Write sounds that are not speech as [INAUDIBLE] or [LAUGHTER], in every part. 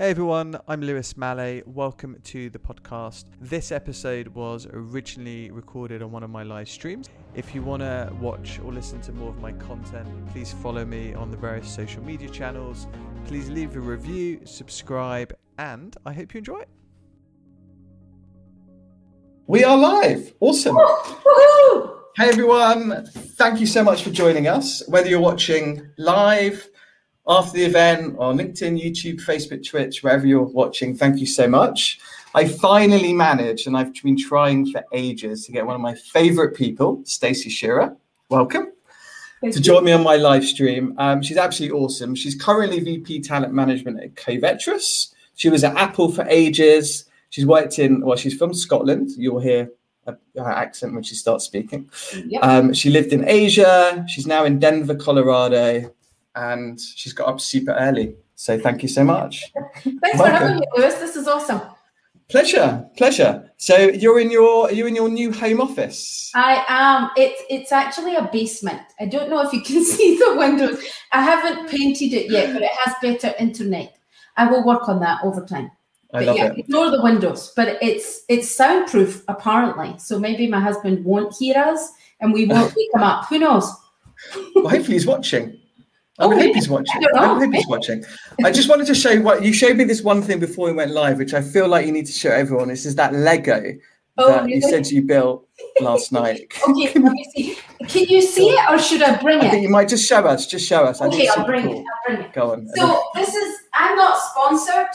Hey everyone, I'm Lewis Maleh. Welcome to the podcast. This episode was originally recorded on one of my live streams. If you want to watch or listen to more of my content, please follow me on the various social media channels. Please leave a review, subscribe, and I hope you enjoy it. We are live. Awesome. [LAUGHS] Hey everyone, thank you so much for joining us. Whether you're watching live, after the event on LinkedIn, YouTube, Facebook, Twitch, wherever you're watching, thank you so much. I finally managed, and I've been trying for ages to get one of my favorite people, Stacey Shirra. Welcome. Thank to you. join me on my live stream. Um, she's absolutely awesome. She's currently VP Talent Management at Covetrus. She was at Apple for ages. She's worked in, well, she's from Scotland. You'll hear her accent when she starts speaking. Yep. Um, she lived in Asia. She's now in Denver, Colorado, and she's got up super early. So thank you so much. Thanks for having me, Lewis. This is awesome. Pleasure, pleasure. So you're in your are you in your new home office? I am. It's it's actually a basement. I don't know if you can [LAUGHS] see the windows. I haven't painted it yet, but it has better internet. I will work on that over time. I But love yeah, it. ignore the windows. But it's it's soundproof apparently. So maybe my husband won't hear us and we won't [LAUGHS] wake him up. Who knows? Well, hopefully he's watching. I Oh, would hope he's watching. I I would hope he's watching. I just wanted to show you what you showed me this one thing before we went live, which I feel like you need to show everyone. This is that Lego Oh, that you said you built last [LAUGHS] night. Okay, let me see. Can you see it or should I bring I it? you might just show us. Just show us. Okay, I'll bring cool. it. I'll bring it. Go on. So this is I'm not sponsored.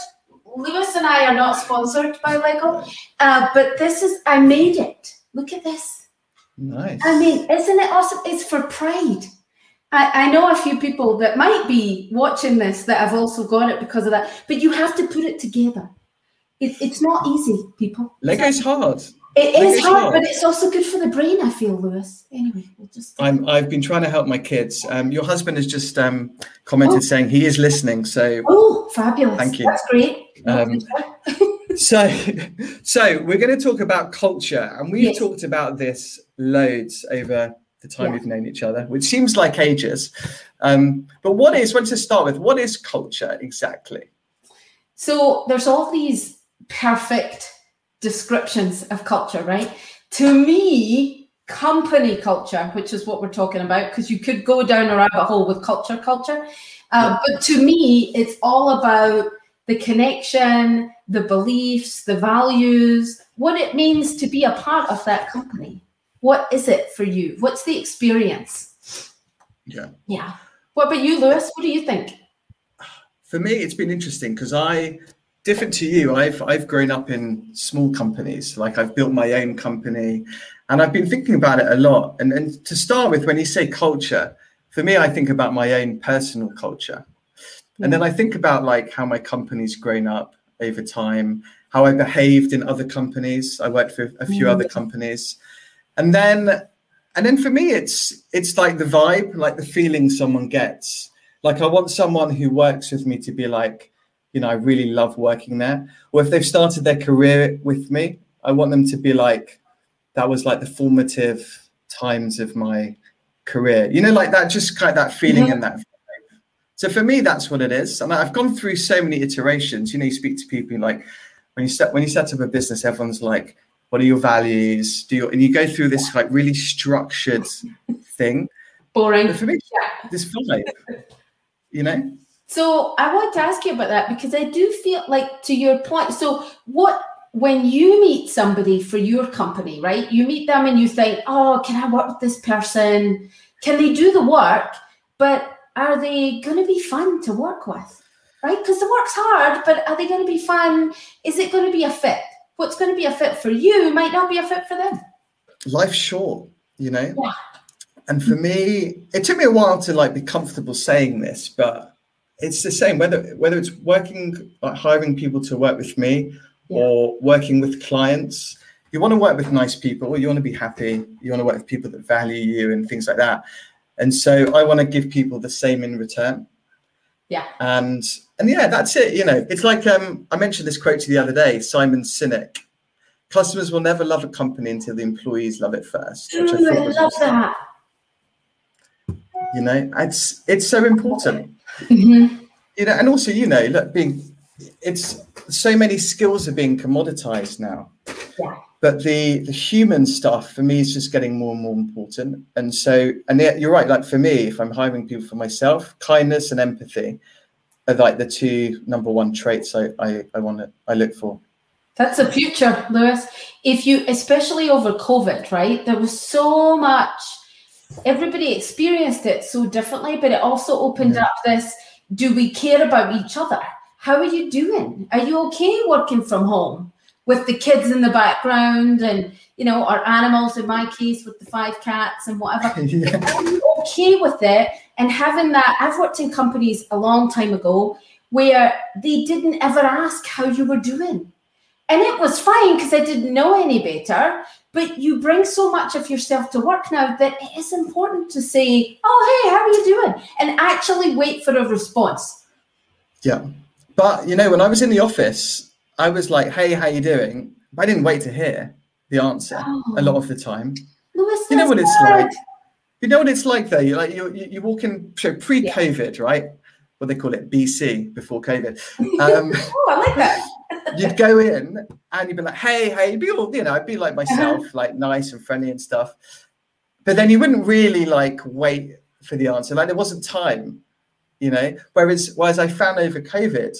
Lewis and I are not sponsored by Lego, uh, but this is I made it. Look at this. nice. I mean, isn't it awesome? It's for pride. I, I know a few people that might be watching this that have also got it because of that, but you have to put it together. It, it's not easy, people. Lego's hard. It is hard, hard. but it's also good for the brain. I feel, Lewis. Anyway, we'll just. I'm, I've been trying to help my kids. Um, your husband has just um, commented Oh. saying he is listening. So, Oh, fabulous! Thank you. That's great. Um, [LAUGHS] so, [LAUGHS] so we're going to talk about culture, and we've Yes. talked about this loads over the time Yeah. we've known each other, which seems like ages. Um, but what is? Let's just start with what is culture exactly? So there's all these perfect descriptions of culture, right? To me, company culture, which is what we're talking about, because you could go down a rabbit hole with culture, culture. Uh, But to me, it's all about the connection, the beliefs, the values, what it means to be a part of that company. What is it for you? What's the experience? Yeah. Yeah. What about you, Lewis? What do you think? For me, it's been interesting because I, different to you, I've I've grown up in small companies. Like I've built my own company, and I've been thinking about it a lot. And and to start with, when you say culture, for me, I think about my own personal culture, and then I think about like how my company's grown up over time, how I behaved in other companies. I worked for a few Mm. other companies, and then and then for me, it's it's like the vibe, like the feeling someone gets like I want someone who works with me to be like, you know, I really love working there. Or if they've started their career with me, I want them to be like, that was like the formative times of my career. You know, like that, just kind of that feeling Mhm. and that. vibe. So for me, that's what it is. And I've gone through so many iterations. You know, you speak to people like when you set when you set up a business, everyone's like, "What are your values?" Do you and you go through this like really structured thing. Boring. But for me, Yeah. this vibe, you know. So I want to ask you about that because I do feel like to your point. So what when you meet somebody for your company, right? You meet them and you think, "Oh, can I work with this person? Can they do the work? But are they going to be fun to work with?" Right? Because the work's hard, but are they going to be fun? Is it going to be a fit? What's going to be a fit for you might not be a fit for them. life's short, you know. Yeah. And for me, it took me a while to like be comfortable saying this, but it's the same whether whether it's working like hiring people to work with me Yeah. or working with clients. You want to work with nice people. You want to be happy. You want to work with people that value you and things like that. And so I want to give people the same in return. Yeah. And and yeah, that's it. You know, it's like um, I mentioned this quote to you the other day, Simon Sinek. Customers will never love a company until the employees love it first. which Ooh, I thought love awesome. that. You know, it's it's so important. Mhm. You know, and also, you know, look, being it's so many skills are being commoditized now. Yeah. But the the human stuff for me is just getting more and more important. And so, and yet you're right. Like for me, if I'm hiring people for myself, kindness and empathy are like the two number one traits I I, I want to I look for. That's the future, Lewis. If you, especially over COVID, right? There was so much. Everybody experienced it so differently, but it also opened Yeah. up this: Do we care about each other? How are you doing? Are you okay working from home with the kids in the background and you know our animals? In my case, with the five cats and whatever. [LAUGHS] yeah. are you okay with it and having that i've worked in companies a long time ago where they didn't ever ask how you were doing and it was fine because i didn't know any better but you bring so much of yourself to work now that it is important to say oh hey how are you doing and actually wait for a response Yeah. But you know, when I was in the office, I was like, "Hey, how are you doing?" But I didn't wait to hear the answer oh. a lot of the time. Lewis, You know what it's hard. like. You know what it's like though. You like you you, walk in so pre-COVID, right? What they call it, BC, before COVID. [LAUGHS] Um, oh i like that [LAUGHS] you'd go in and you'd be like, "Hey, hey," you'd be all you know, I'd be like myself, like nice and friendly and stuff. But then you wouldn't really like wait for the answer. Like there wasn't time, you know. Whereas whereas I found over COVID,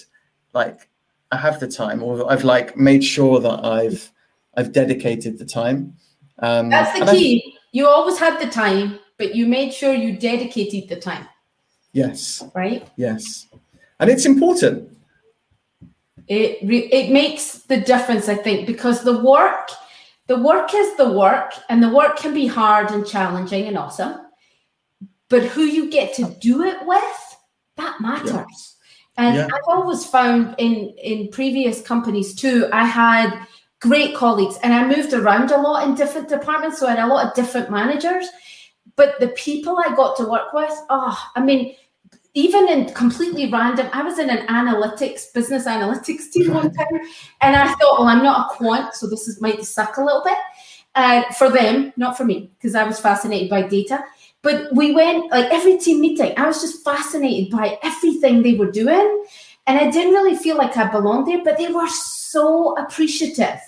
like I have the time, or I've like made sure that I've I've dedicated the time. Um, that's the key you always had the time but you made sure you dedicated the time yes, right? Yes, and it's important. it re- it makes the difference i think because the work the work is the work and the work can be hard and challenging and awesome but who you get to do it with that matters. And Yeah. i've always found in in previous companies too i had great colleagues and i moved around a lot in different departments so i had a lot of different managers but the people i got to work with oh i mean even in completely random, I was in an analytics, business analytics team one [LAUGHS] time, and I thought, well, I'm not a quant, so this is might suck a little bit. Uh, for them, not for me, because I was fascinated by data. But we went like every team meeting, I was just fascinated by everything they were doing. And I didn't really feel like I belonged there, but they were so appreciative.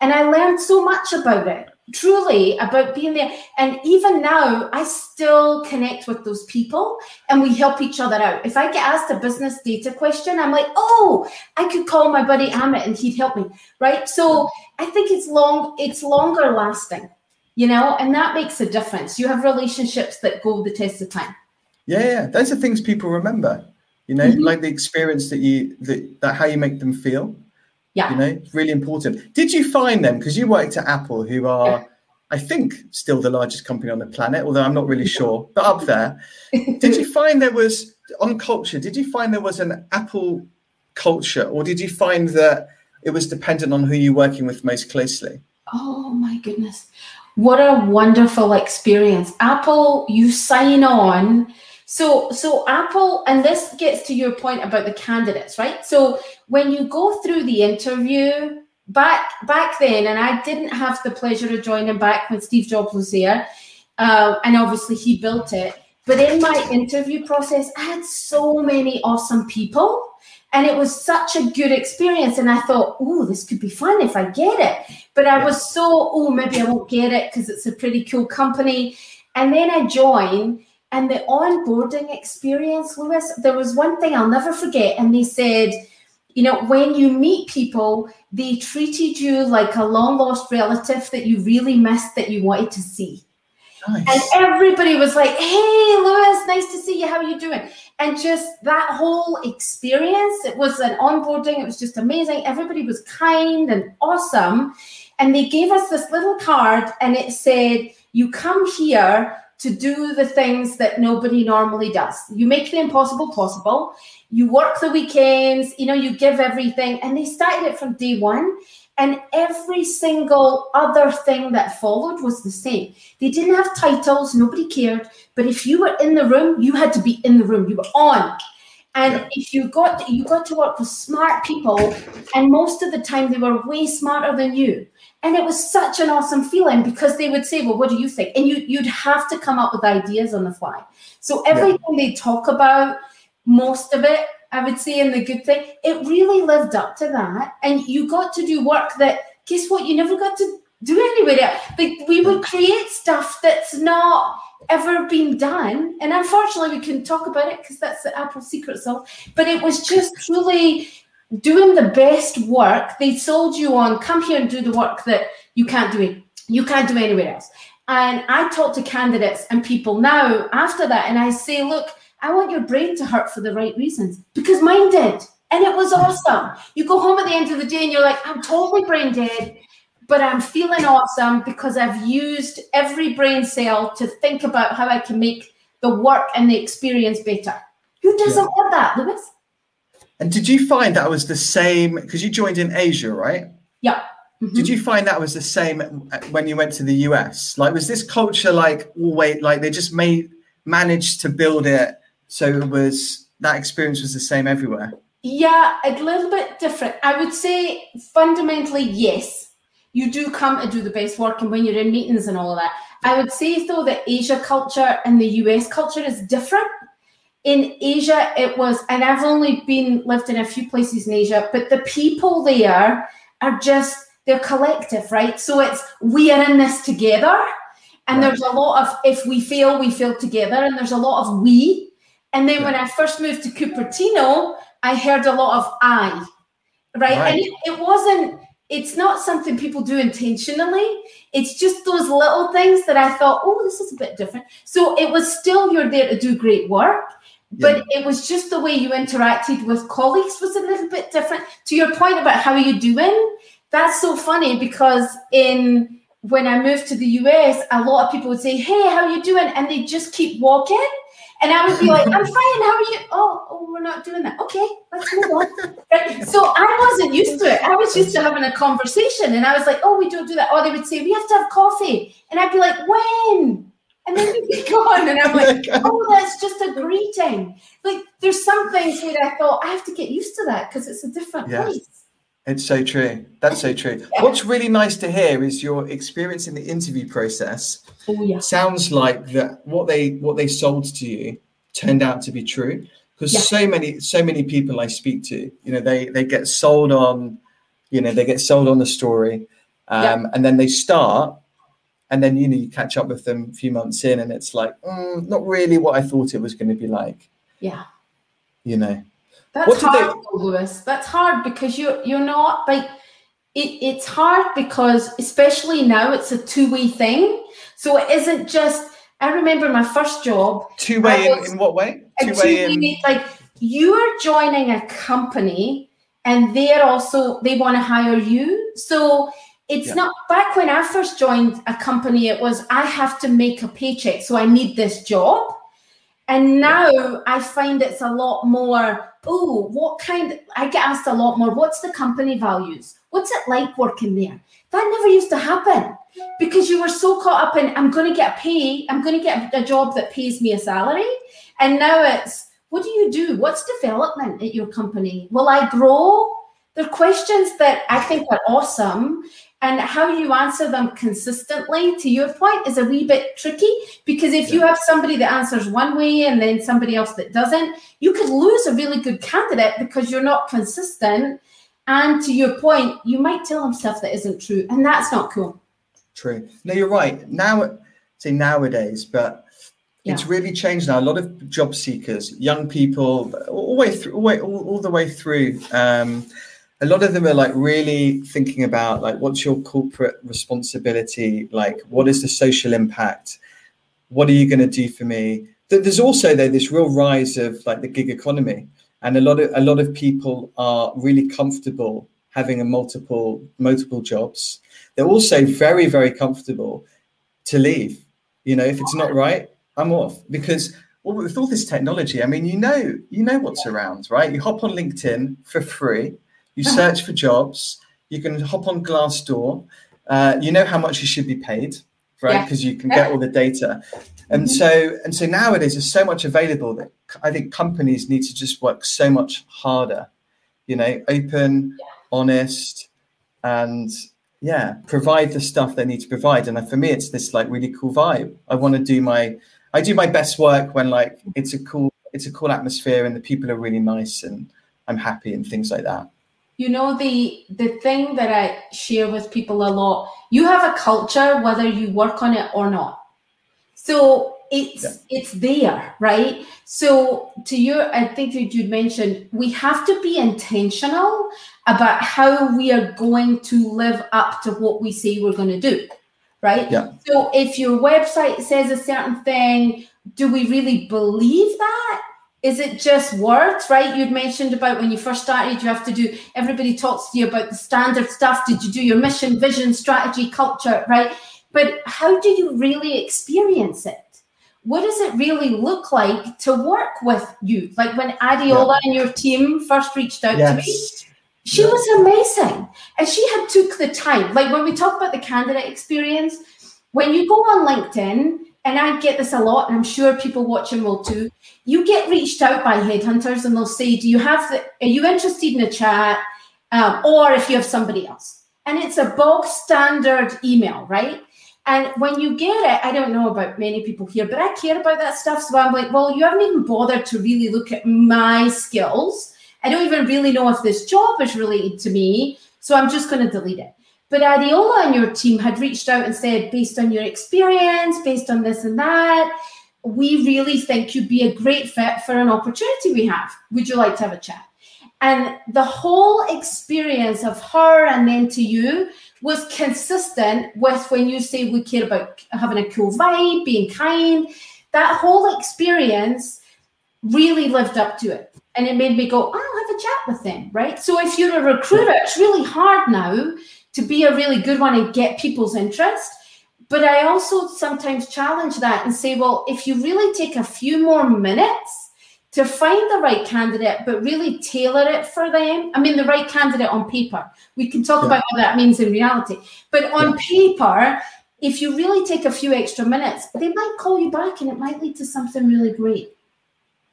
And I learned so much about it, truly about being there. And even now, I still connect with those people and we help each other out. If I get asked a business data question, I'm like, oh, I could call my buddy Amit and he'd help me. Right. So I think it's long, it's longer lasting, you know, and that makes a difference. You have relationships that go the test of time. Yeah, yeah, those are things people remember. You know, Mhm. like the experience that you that, that how you make them feel. Yeah. You know, it's really important. Did you find them because you worked at Apple, who are, Yeah. I think, still the largest company on the planet, although I'm not really sure, but up there. [LAUGHS] did you find there was on culture? Did you find there was an Apple culture, or did you find that it was dependent on who you're working with most closely? Oh my goodness. What a wonderful experience. Apple, you sign on. So so Apple and this gets to your point about the candidates, right? So when you go through the interview back back then and I didn't have the pleasure of joining back when Steve Jobs was there. Uh, and obviously he built it. But in my interview process, I had so many awesome people and it was such a good experience. And I thought, oh, this could be fun if I get it. But I was so, oh, maybe I won't get it because it's a pretty cool company. And then I joined, and the onboarding experience, Lewis, there was one thing I'll never forget. And they said, you know, when you meet people, they treated you like a long lost relative that you really missed that you wanted to see. Nice. And everybody was like, hey, Lewis, nice to see you. How are you doing? And just that whole experience, it was an onboarding. It was just amazing. Everybody was kind and awesome. And they gave us this little card and it said, you come here to do the things that nobody normally does. You make the impossible possible. You work the weekends, you know, you give everything. And they started it from day one. And every single other thing that followed was the same. They didn't have titles, nobody cared. But if you were in the room, you had to be in the room. You were on. And Yeah. if you got you got to work with smart people, and most of the time they were way smarter than you. And it was such an awesome feeling because they would say, Well, what do you think? And you you'd have to come up with ideas on the fly. So everything they talk about, most of it, I would say, in the good thing, it really lived up to that. And you got to do work that, guess what, you never got to do anywhere else. Like we would mm. create stuff that's not ever been done. And unfortunately, we couldn't talk about it because that's the Apple secret sauce. But it was just [LAUGHS] truly doing the best work. They sold you on come here and do the work that you can't do it. You can't do anywhere else. And I talk to candidates and people now after that, and I say, look, I want your brain to hurt for the right reasons because mine did. And it was awesome. You go home at the end of the day and you're like, I'm totally brain dead, but I'm feeling awesome because I've used every brain cell to think about how I can make the work and the experience better. Who doesn't yeah. want that, Lewis? And did you find that was the same? Because you joined in Asia, right? Yeah. Mm-hmm. Did you find that was the same when you went to the US? Like, was this culture like always like they just made managed to build it so it was that experience was the same everywhere? Yeah, a little bit different. I would say fundamentally yes. You do come and do the best work, and when you're in meetings and all of that. I would say though that Asia culture and the US culture is different in Asia, it was, and I've only been lived in a few places in Asia, but the people there are just they're collective, right? So it's we are in this together, and right. there's a lot of if we fail, we fail together, and there's a lot of we. And then yeah. when I first moved to Cupertino, I heard a lot of I, right? right. And it, it wasn't. It's not something people do intentionally. It's just those little things that I thought, oh, this is a bit different. So it was still you're there to do great work but yeah. it was just the way you interacted with colleagues was a little bit different. To your point about how are you doing, that's so funny because in when I moved to the US, a lot of people would say, "Hey, how are you doing?" and they just keep walking. And I would be like, I'm fine. How are you? Oh, oh, we're not doing that. Okay, let's move on. Right? So I wasn't used to it. I was used to having a conversation, and I was like, oh, we don't do that. Or they would say, we have to have coffee, and I'd be like, when? And then you get [LAUGHS] gone, and I'm oh like, oh, that's just a greeting. Like, there's some things where I thought I have to get used to that because it's a different yeah. place. It's so true. That's so true. [LAUGHS] yeah. What's really nice to hear is your experience in the interview process. Oh, yeah. Sounds like that what they what they sold to you turned out to be true. Because yeah. so many so many people I speak to, you know, they they get sold on, you know, they get sold on the story, um, and then they start and then you know you catch up with them a few months in and it's like mm, not really what i thought it was going to be like yeah you know that's hard they... lewis. That's hard because you're you're not like it, it's hard because especially now it's a two-way thing. So it isn't just i remember my first job. Two-way in, in what way? two-way, in... like you're joining a company and they're also they want to hire you. So it's yeah. not back when I first joined a company, it was I have to make a paycheck, so I need this job. And now. I find it's a lot more, oh, what kind I get asked a lot more, what's the company values? What's it like working there? That never used to happen because you were so caught up in I'm gonna get a pay, I'm gonna get a job that pays me a salary. And now it's what do you do? What's development at your company? Will I grow? They're questions that I think are awesome and how you answer them consistently to your point is a wee bit tricky because if you have somebody that answers one way and then somebody else that doesn't you could lose a really good candidate because you're not consistent. And to your point you might tell them stuff that isn't true and that's not cool. True. No you're right. Now say nowadays but yeah. it's really changed now. A lot of job seekers young people all the way through all, all, all the way through um, a lot of them are like really thinking about like what's your corporate responsibility? Like what is the social impact? What are you going to do for me? There's also though this real rise of like the gig economy and a lot of a lot of people are really comfortable having a multiple multiple jobs. They're also very very comfortable to leave you know if it's not right i'm off. Because with all this technology i mean you know you know what's around right? You hop on linkedin for free you search for jobs. You can hop on Glassdoor. Uh, you know how much you should be paid, right? Because yeah. you can get all the data. And mm-hmm. so and so nowadays there's so much available that I think companies need to just work so much harder. You know, open, yeah. honest, and yeah, provide the stuff they need to provide. And for me, it's this like really cool vibe. I want to do my I do my best work when like it's a cool it's a cool atmosphere and the people are really nice and I'm happy and things like that. You know the the thing that I share with people a lot. You have a culture whether you work on it or not. So it's yeah. it's there, right? So to you, I think that you mentioned we have to be intentional about how we are going to live up to what we say we're going to do, right? Yeah. So if your website says a certain thing, do we really believe that? Is it just words, right? You'd mentioned about when you first started, you have to do, everybody talks to you about the standard stuff. Did you do your mission, vision, strategy, culture, right? But how do you really experience it? What does it really look like to work with you? Like when Adiola yeah. and your team first reached out yes. to me, she yes. was amazing. And she had took the time. Like when we talk about the candidate experience, when you go on LinkedIn, and I get this a lot, and I'm sure people watching will too. You get reached out by headhunters, and they'll say, "Do you have the? Are you interested in a chat?" Um, or if you have somebody else, and it's a bog standard email, right? And when you get it, I don't know about many people here, but I care about that stuff. So I'm like, well, you haven't even bothered to really look at my skills. I don't even really know if this job is related to me. So I'm just going to delete it. But Adiola and your team had reached out and said, based on your experience, based on this and that, we really think you'd be a great fit for an opportunity we have. Would you like to have a chat? And the whole experience of her and then to you was consistent with when you say we care about having a cool vibe, being kind. That whole experience really lived up to it. And it made me go, I'll have a chat with them, right? So if you're a recruiter, it's really hard now to be a really good one and get people's interest. But I also sometimes challenge that and say, well, if you really take a few more minutes to find the right candidate, but really tailor it for them. I mean, the right candidate on paper. We can talk yeah. about what that means in reality. But on yeah. paper, if you really take a few extra minutes, they might call you back and it might lead to something really great.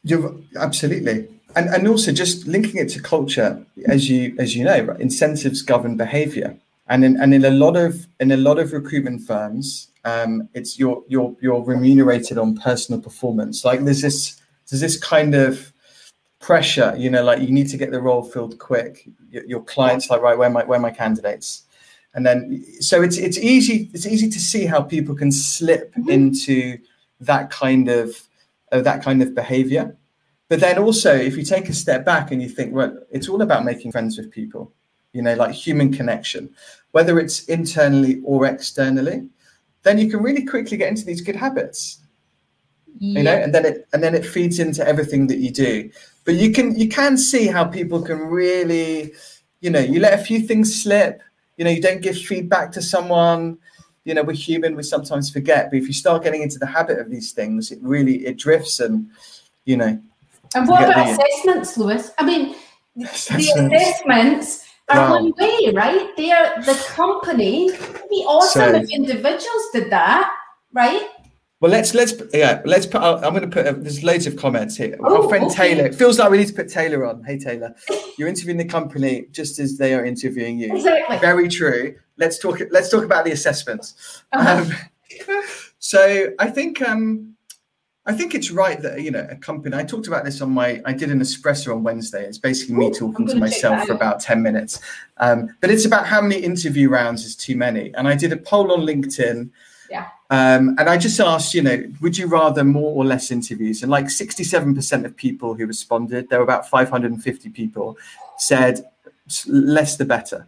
You're absolutely. And, and also just linking it to culture, as you as you know, right, incentives govern behavior and in, and in a lot of in a lot of recruitment firms, um, it's you're you're you're remunerated on personal performance. Like there's this there's this kind of pressure, you know, like you need to get the role filled quick. Your, your clients like right, where my where my candidates, and then so it's it's easy it's easy to see how people can slip mm-hmm. into that kind of uh, that kind of behavior. But then also, if you take a step back and you think, well, it's all about making friends with people you know, like human connection, whether it's internally or externally, then you can really quickly get into these good habits. Yeah. You know, and then it and then it feeds into everything that you do. But you can you can see how people can really, you know, you let a few things slip, you know, you don't give feedback to someone, you know, we're human, we sometimes forget. But if you start getting into the habit of these things, it really it drifts and you know. And what about the, assessments, Lewis? I mean, assessments. the assessments are wow. one way, right? They are the company. It'd be awesome so, if individuals did that, right? Well, let's let's yeah let's put. I'm going to put. A, there's loads of comments here. Oh, Our friend okay. Taylor. It feels like we need to put Taylor on. Hey Taylor, you're interviewing the company just as they are interviewing you. Exactly. Very true. Let's talk. Let's talk about the assessments. Uh-huh. Um, [LAUGHS] so I think um, I think it's right that you know a company. I talked about this on my. I did an espresso on Wednesday. It's basically me talking to myself for about ten minutes, um, but it's about how many interview rounds is too many. And I did a poll on LinkedIn. Yeah. Um, and I just asked, you know, would you rather more or less interviews? And like sixty-seven percent of people who responded, there were about five hundred and fifty people, said less the better.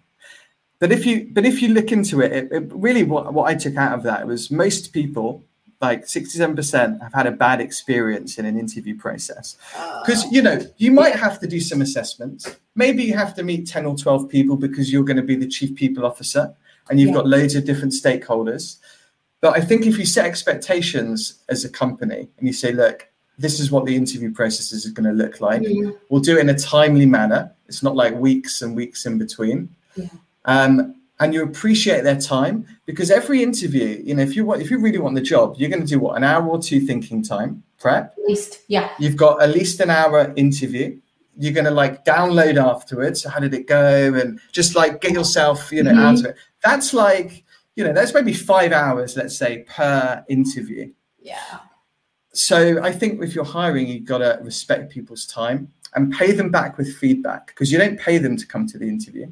But if you but if you look into it, it, it really what what I took out of that was most people like 67% have had a bad experience in an interview process. Because you know you might have to do some assessments. Maybe you have to meet 10 or 12 people because you're going to be the chief people officer and you've yeah. got loads of different stakeholders. But i think if you set expectations as a company and you say look this is what the interview process is going to look like. Yeah. we'll do it in a timely manner. It's not like weeks and weeks in between. Yeah. um, and you appreciate their time because every interview, you know, if you want, if you really want the job, you're going to do what an hour or two thinking time prep. At least, yeah. You've got at least an hour interview. You're going to like download afterwards. How did it go? And just like get yourself, you know, mm-hmm. out of it. That's like, you know, that's maybe five hours, let's say, per interview. Yeah. so I think if you're hiring, you've got to respect people's time and pay them back with feedback because you don't pay them to come to the interview,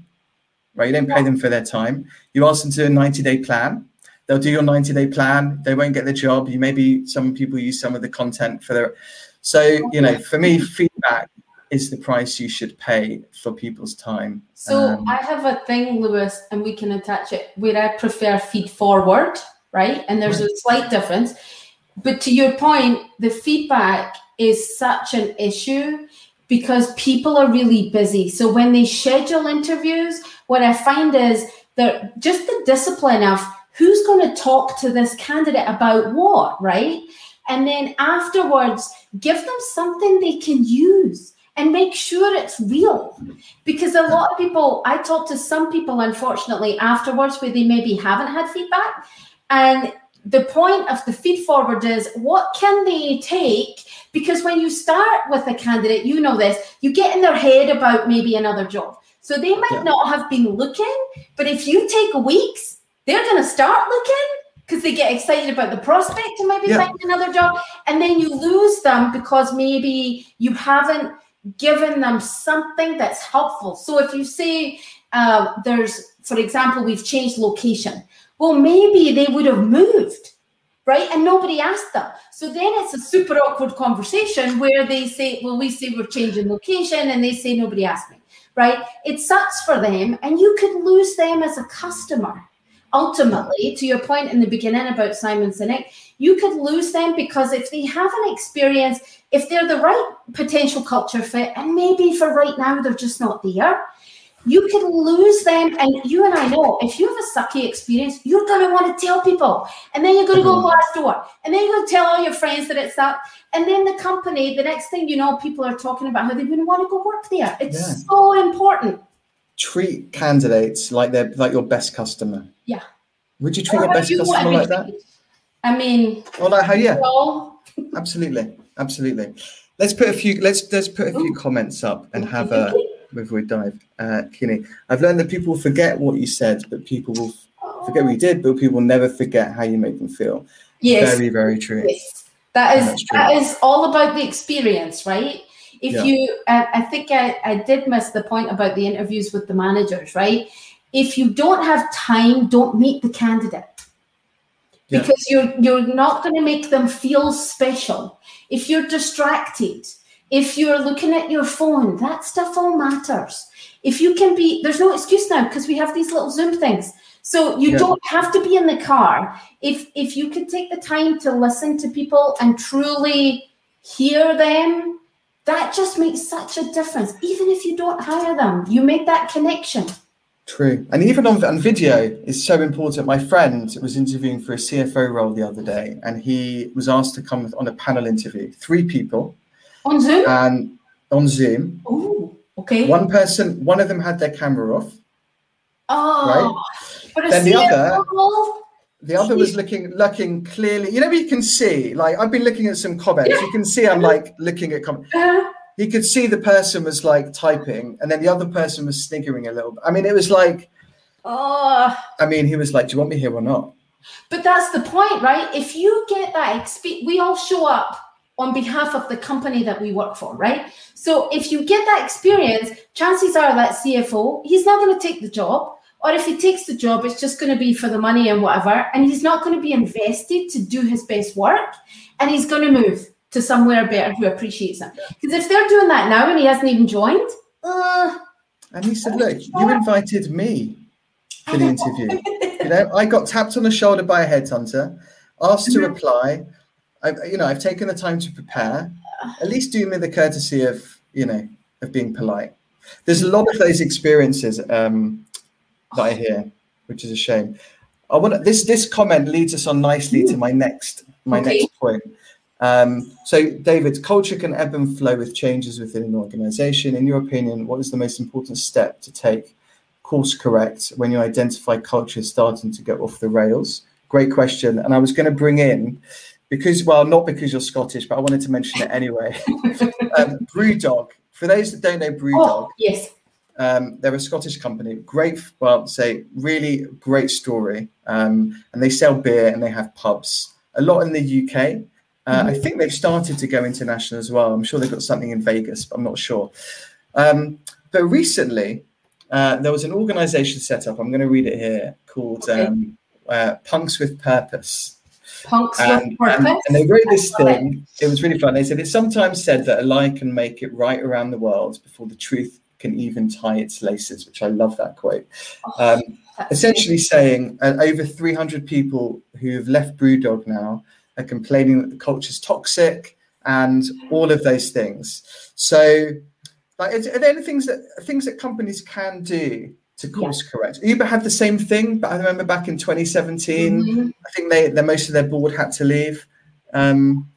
right? You don't pay them for their time. You ask them to do a 90 day plan. They'll do your 90 day plan. They won't get the job. You maybe some people use some of the content for their. So, you know, for me, feedback is the price you should pay for people's time. So um, I have a thing, Lewis, and we can attach it where I prefer feed forward, right? And there's a slight difference. But to your point, the feedback is such an issue because people are really busy. So when they schedule interviews, what I find is that just the discipline of who's going to talk to this candidate about what, right? And then afterwards, give them something they can use and make sure it's real. Because a lot of people, I talk to some people, unfortunately, afterwards where they maybe haven't had feedback. And the point of the feed forward is what can they take? Because when you start with a candidate, you know this, you get in their head about maybe another job. So they might yeah. not have been looking, but if you take weeks, they're going to start looking because they get excited about the prospect to maybe yeah. find another job. And then you lose them because maybe you haven't given them something that's helpful. So if you say uh, there's, for example, we've changed location well, maybe they would have moved, right? And nobody asked them. So then it's a super awkward conversation where they say, well, we say we're changing location, and they say nobody asked me, right? It sucks for them, and you could lose them as a customer. Ultimately, to your point in the beginning about Simon Sinek, you could lose them because if they have an experience, if they're the right potential culture fit, and maybe for right now they're just not there, you can lose them. And you and I know if you have a sucky experience, you're going to want to tell people. And then you're going to go mm-hmm. door, And then you're going to tell all your friends that it's that. And then the company, the next thing you know, people are talking about how they wouldn't want to go work there. It's yeah. so important. Treat candidates like they're like your best customer. Yeah. Would you treat your best you customer like that? I mean, well, like how, yeah. absolutely. Absolutely. Let's put a few, let's, let's put a few comments up and have a, before we dive, uh, Kinney. I've learned that people forget what you said, but people will forget what you did, but people will never forget how you make them feel. Yes. Very, very true. Yes. That is that is all about the experience, right? If yeah. you, uh, I think I, I did miss the point about the interviews with the managers, right? If you don't have time, don't meet the candidate yeah. because you're you're not going to make them feel special. If you're distracted, if you're looking at your phone, that stuff all matters. If you can be, there's no excuse now because we have these little Zoom things. So you yeah. don't have to be in the car. If if you could take the time to listen to people and truly hear them, that just makes such a difference. Even if you don't hire them, you make that connection. True. And even on, on video is so important. My friend was interviewing for a CFO role the other day and he was asked to come on a panel interview. Three people on Zoom? And on Zoom. Oh, okay. One person, one of them had their camera off. Oh, right? then the other, the other was looking, looking clearly. You know, you can see. Like I've been looking at some comments. You can see I'm like looking at comments. Uh-huh. He could see the person was like typing, and then the other person was sniggering a little bit. I mean, it was like, oh. I mean, he was like, "Do you want me here or not?" But that's the point, right? If you get that experience, we all show up on behalf of the company that we work for, right? So if you get that experience, chances are that CFO, he's not going to take the job. Or if he takes the job, it's just going to be for the money and whatever. And he's not going to be invested to do his best work. And he's going to move to somewhere better who appreciates him. Because if they're doing that now and he hasn't even joined, uh, and he said, Look, you invited me for the [LAUGHS] interview. you know, I got tapped on the shoulder by a headhunter, asked to mm-hmm. I've you know I've taken the time to prepare. At least do me the courtesy of you know of being polite. There's a lot of those experiences um, that I hear, which is a shame. I want this this comment leads us on nicely to my next my okay. next point. Um, so, David, culture can ebb and flow with changes within an organization. In your opinion, what is the most important step to take, course correct, when you identify culture starting to go off the rails? Great question. And I was going to bring in because, well, not because you're Scottish, but I wanted to mention it anyway. [LAUGHS] um, Brewdog. For those that don't know Brewdog, oh, yes, um, they're a Scottish company. Great, well, say really great story. Um, and they sell beer and they have pubs. A lot in the UK. Uh, Mm-hmm. I think they've started to go international as well. I'm sure they've got something in Vegas, but I'm not sure. Um, but recently, uh, there was an organization set up. I'm going to read it here called Okay. um, uh, Punks with Purpose. Punks And, with and, and they wrote this thing. It was really fun. They said it's sometimes said that a lie can make it right around the world before the truth can even tie its laces, which I love that quote. Oh, Um, essentially saying uh, over 300 people who've left Brewdog now are complaining that the culture's toxic and all of those things. So, like, are there any things that things that companies can do to course correct? Uber had the same thing, but I remember back in 2017, Mhm. I think they, they most of their board had to leave. Um,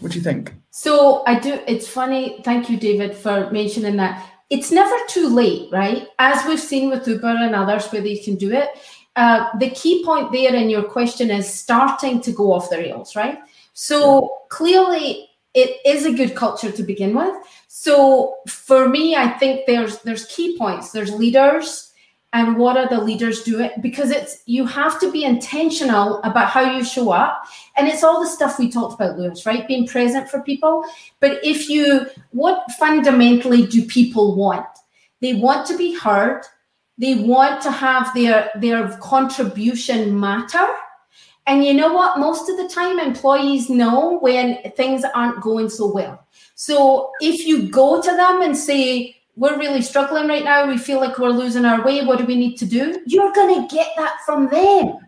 what do you think? So I do. It's funny. Thank you, David, for mentioning that. It's never too late, right? As we've seen with Uber and others, where they can do it. Uh, the key point there in your question is starting to go off the rails, right? So clearly, it is a good culture to begin with. So for me, I think there's there's key points. There's leaders, and what are the leaders doing? Because it's you have to be intentional about how you show up, and it's all the stuff we talked about, Lewis, right? Being present for people. But if you, what fundamentally do people want? They want to be heard. They want to have their their contribution matter. And you know what? Most of the time, employees know when things aren't going so well. So if you go to them and say, we're really struggling right now, we feel like we're losing our way, what do we need to do? You're going to get that from them.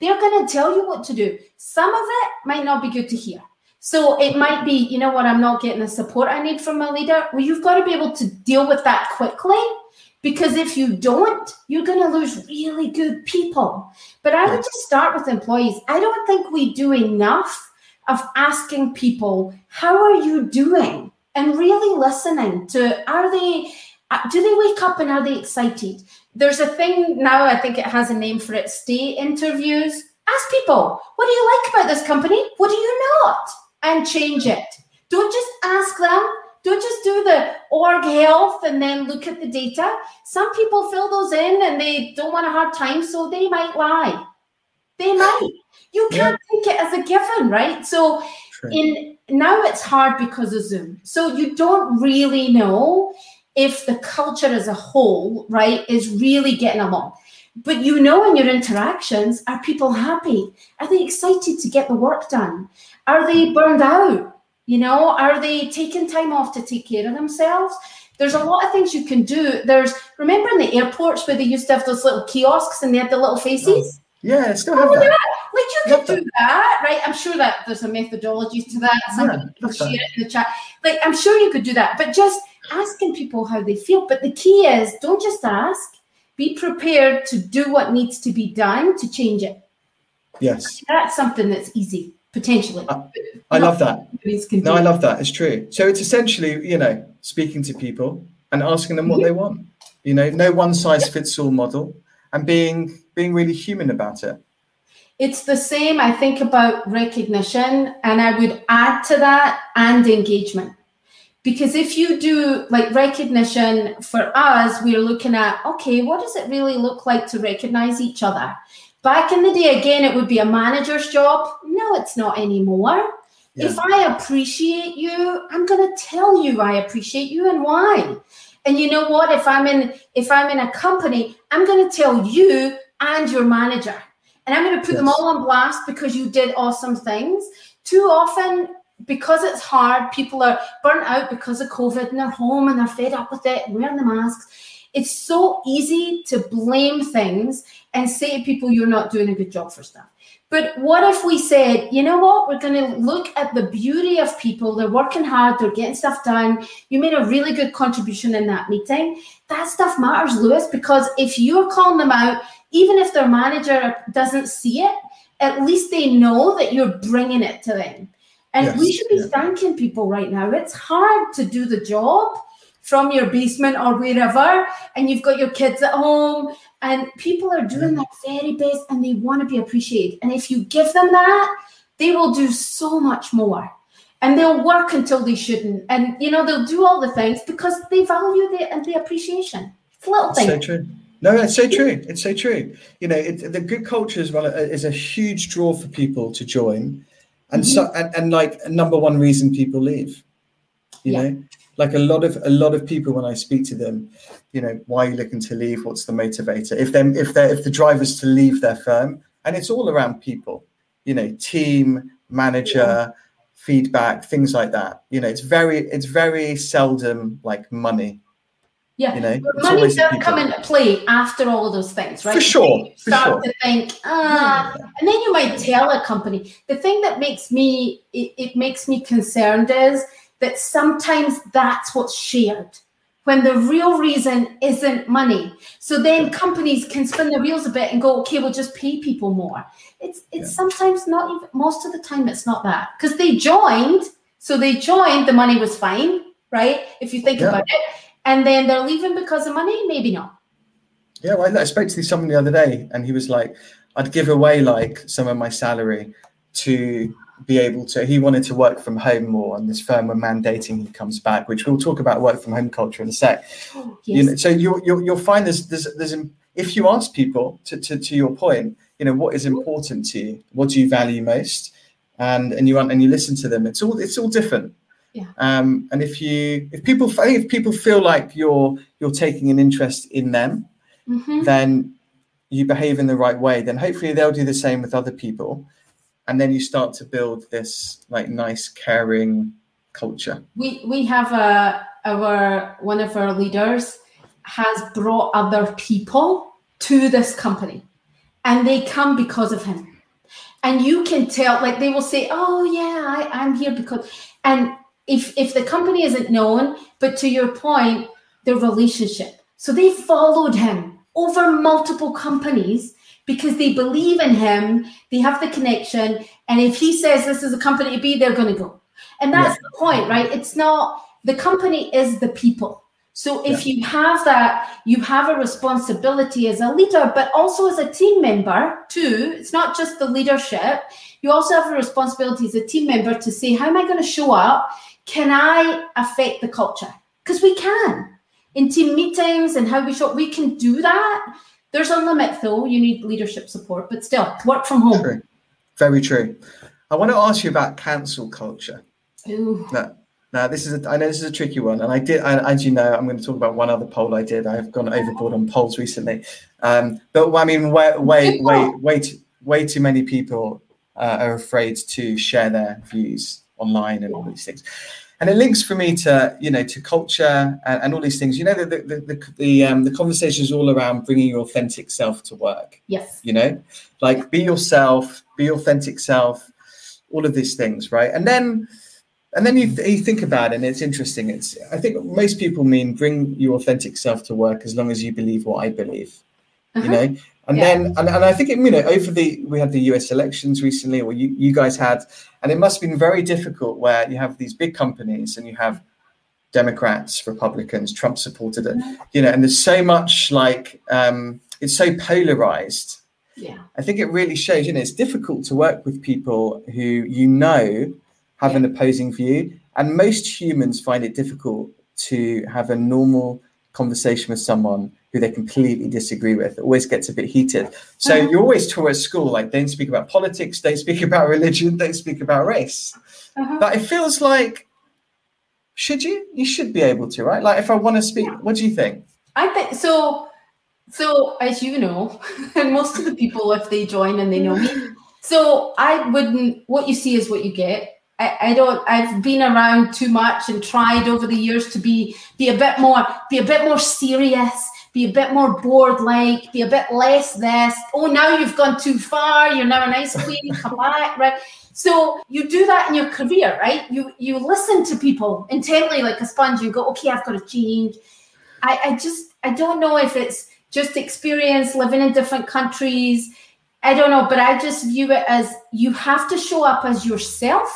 They're going to tell you what to do. Some of it might not be good to hear. So it might be, you know what, I'm not getting the support I need from my leader. Well, you've got to be able to deal with that quickly because if you don't, you're going to lose really good people. But I would just start with employees. I don't think we do enough of asking people, how are you doing? And really listening to, are they, uh, do they wake up and are they excited? There's a thing now, I think it has a name for it, stay interviews. Ask people, what do you like about this company? What do you not? And change it. Don't just ask them. Don't just do the org health and then look at the data. Some people fill those in and they don't want a hard time, so they might lie. They might. You can't take it as a given, right? So True. in now it's hard because of Zoom. So you don't really know if the culture as a whole, right, is really getting along. But you know in your interactions, are people happy? Are they excited to get the work done? Are they mm-hmm. burned out? You know, are they taking time off to take care of themselves? There's a mm-hmm. lot of things you can do. There's remember in the airports where they used to have those little kiosks and they had the little faces? Oh, Yeah, I still have Oh, that. yeah. Like you could do that, right? I'm sure that there's a methodology to that. Somebody Yeah, share that. it in the chat. Like I'm sure you could do that, but just asking people how they feel. But the key is don't just ask. Be prepared to do what needs to be done to change it. Yes, That's something that's easy potentially. Uh, I love that. No. I love that. It's true. So it's essentially, you know, speaking to people and asking them what they want. You know, no one size fits all model, and being being really human about it. It's the same, I think, about recognition, and I would add to that and engagement. Because if you do like recognition for us, we're looking at okay, what does it really look like to recognize each other? Back in the day, again, it would be a manager's job. No, it's not anymore. Yeah. If I appreciate you, I'm going to tell you I appreciate you and why. And you know what? If I'm in if I'm in a company, I'm going to tell you and your manager and I'm going to put them all on blast because you did awesome things. Too often, because it's hard, people are burnt out because of COVID and they're home and they're fed up with it wearing the masks. It's so easy to blame things and say to people, you're not doing a good job for stuff. But what if we said, you know what, we're going to look at the beauty of people. They're working hard, they're getting stuff done. You made a really good contribution in that meeting. That stuff matters, Lewis, because if you're calling them out, even if their manager doesn't see it, at least they know that you're bringing it to them. And Yes, we should be yeah. thanking people right now. It's hard to do the job from your basement or wherever, and you've got your kids at home, and people are doing their very best and they want to be appreciated. And if you give them that, they will do so much more. And they'll work until they shouldn't. And you know, they'll do all the things because they value the and the appreciation. It's little It's so true. No, it's so true. It's so true. You know, it, the good culture as well is a huge draw for people to join and Mm-hmm. so and, and like number one reason people leave you Yeah. know like a lot of a lot of people when i speak to them you know why are you looking to leave what's the motivator if them if they if the driver's to leave their firm and it's all around people you know team manager feedback things like that you know it's very it's very seldom like money Yeah, you know but money does people. come into play after all of those things, right? For sure, You for start sure. to think, ah, and then you might tell a company. The thing that makes me it, it makes me concerned is that sometimes that's what's shared when the real reason isn't money. So then companies can spin the wheels a bit and go, okay, we'll just pay people more. It's it's Yeah. sometimes not even most of the time it's not that because they joined, so they joined, the money was fine, right? If you think Yeah. about it, and then they're leaving because of money, maybe not. Yeah, well, I spoke to someone the other day, and he was like, "I'd give away like some of my salary to be able to." He wanted to work from home more, and this firm were mandating he comes back, which we'll talk about work from home culture in a sec. Yes. You know, so you you'll, you'll find there's there's there's if you ask people to, to to your point, you know, what is important to you, what do you value most, and and you want and you listen to them. It's all it's all different. Yeah. Um, and if you if people I think if people feel like you're you're taking an interest in them Mhm. then you behave in the right way, then hopefully they'll do the same with other people. And then you start to build this like nice, caring culture. we we have a our one of our leaders has brought other people to this company and they come because of him and you can tell like they will say oh yeah I, i'm here because and if if the company isn't known but to your point the relationship. So they followed him over multiple companies because they believe in him they have the connection and if he says this is a company to be they're going to go. And that's the point right? It's not the company is the people. So if you have that you have a responsibility as a leader but also as a team member too. It's not just the leadership. You also have a responsibility as a team member to say how am i going to show up can i affect the culture because we can in team meetings and how we show we can do that there's a limit though you need leadership support but still work from home True. Very true. I want to ask you about cancel culture. Ooh. Now, now this is a, I know this is a tricky one, and I did, I, as you know, I'm going to talk about one other poll I did. I've gone overboard on polls recently, um, but I mean, way, way, way, way, too, way too many people uh, are afraid to share their views online and all these things. And it links for me to you know to culture and, and all these things. You know, the the the the, um, the conversation is all around bringing your authentic self to work yes. you know? Like be yourself be your authentic self all of these things right? And then and then you, you think about it and it's interesting. It's i think most people mean bring your authentic self to work as long as you believe what i believe you Uh-huh. know and Yeah. then and, and i think it, you know over the we had the us elections recently or you, you guys had and it must have been very difficult where you have these big companies and you have democrats republicans trump supported it you know and there's so much like um it's so polarized yeah I think it really shows, you know, it's difficult to work with people who you know have an opposing view. And most humans find it difficult to have a normal conversation with someone who they completely disagree with. It always gets a bit heated. So Uh-huh. you're always taught at school, like, don't speak about politics, don't speak [LAUGHS] about religion, don't speak about race. Uh-huh. But it feels like, should you? You should be able to, right? Like, if I want to speak, what do you think? I think so. So, as you know, [LAUGHS] and most of the people, if they join and they know me, [LAUGHS] so I wouldn't. What you see is what you get. I, I don't. I've been around too much and tried over the years to be be a bit more, be a bit more serious, be a bit more bored like, be a bit less this. Oh, now you've gone too far. You're now an ice queen. [LAUGHS] Come back, right? So you do that in your career, right? You you listen to people intently like a sponge. You go, okay, I've got to change. I, I just I don't know if it's just experience living in different countries. I don't know, but I just view it as you have to show up as yourself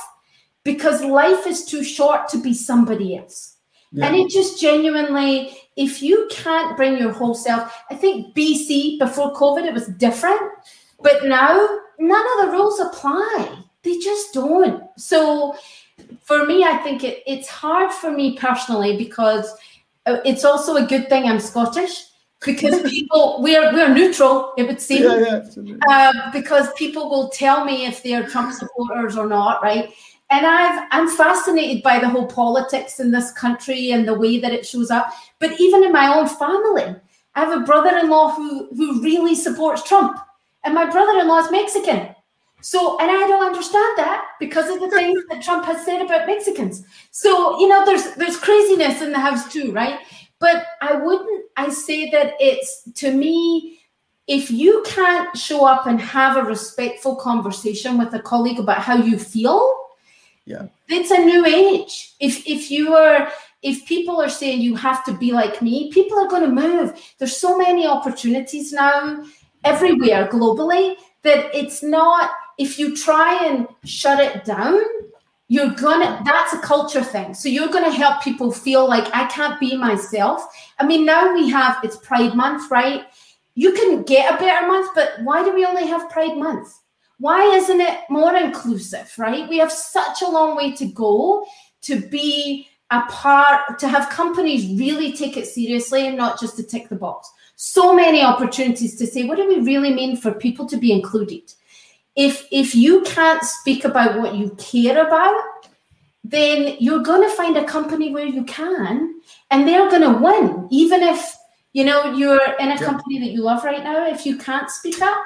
because life is too short to be somebody else. And it just genuinely, if you can't bring your whole self, I think BC before COVID it was different, but now none of the rules apply. They just don't. So for me, I think it, it's hard for me personally because uh, it's also a good thing I'm Scottish because [LAUGHS] people we're we're neutral it would seem Yeah, yeah. uh, because people will tell me if they're Trump supporters or not, right? And I've I'm fascinated by the whole politics in this country and the way that it shows up. But even in my own family, I have a brother-in-law who who really supports Trump, and my brother-in-law is Mexican. So, and I don't understand that because of the things that Trump has said about Mexicans. So, you know, there's there's craziness in the house too, right? But I wouldn't. I say that it's to me if you can't show up and have a respectful conversation with a colleague about how you feel, Yeah. it's a new age. If if you are if people are saying you have to be like me, people are going to move. There's so many opportunities now everywhere globally that it's not if you try and shut it down, you're gonna that's a culture thing. So you're gonna help people feel like I can't be myself. I mean, now we have it's Pride Month, right? You can get a better month, but why do we only have Pride Month? Why isn't it more inclusive, right? We have such a long way to go to be a part, to have companies really take it seriously and not just to tick the box. So many opportunities to say, what do we really mean for people to be included? If if you can't speak about what you care about, then you're going to find a company where you can, and they're going to win, even if you know you're in a Yeah. company that you love right now. If you can't speak up,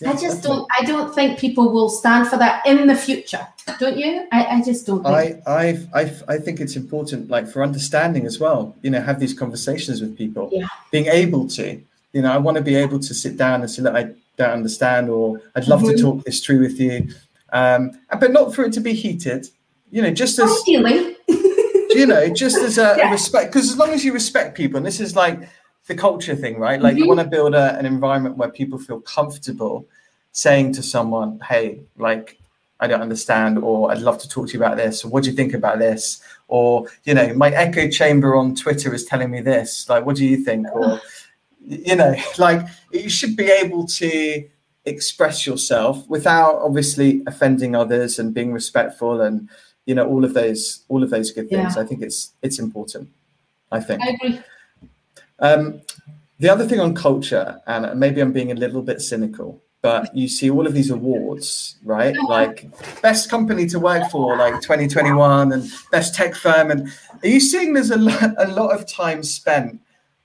Yeah, I just definitely. don't. I don't think people will stand for that in the future. Don't you? I, I just don't. Think. I, I, I, I think it's important, like for understanding as well. You know, have these conversations with people. Yeah. Being able to, you know, I want to be able to sit down and say, look, I don't understand, or I'd love Mhm. to talk this through with you, um, but not for it to be heated. You know, just as [LAUGHS] you know, just as a, a Yeah. respect, because as long as you respect people, and this is like the culture thing, right? Like you Mhm. want to build a, an environment where people feel comfortable saying to someone, "Hey, like I don't understand," or "I'd love to talk to you about this," or "What do you think about this?" Or you know, my echo chamber on Twitter is telling me this. Like, what do you think? Or you know, [LAUGHS] like you should be able to express yourself without obviously offending others and being respectful and you know all of those all of those good things Yeah. i think it's it's important i think I agree. Um, the other thing on culture and maybe i'm being a little bit cynical but you see all of these awards right? Like best company to work for like 2021 and best tech firm. And are you seeing there's a lot, a lot of time spent